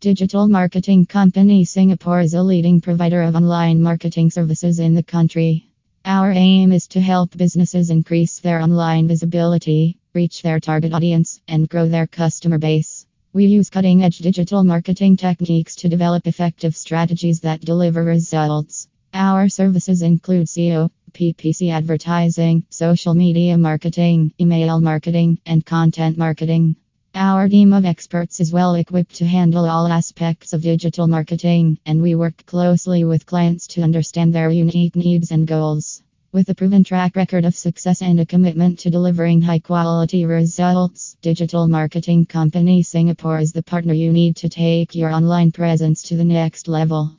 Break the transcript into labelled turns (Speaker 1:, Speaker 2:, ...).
Speaker 1: Digital Marketing Company Singapore is a leading provider of online marketing services in the country. Our aim is to help businesses increase their online visibility, reach their target audience, and grow their customer base. We use cutting edge digital marketing techniques to develop effective strategies that deliver results. Our services include SEO, PPC advertising, social media marketing, email marketing, and content marketing. Our team of experts is well equipped to handle all aspects of digital marketing, and we work closely with clients to understand their unique needs and goals. With a proven track record of success and a commitment to delivering high quality results, Digital Marketing Company Singapore is the partner you need to take your online presence to the next level.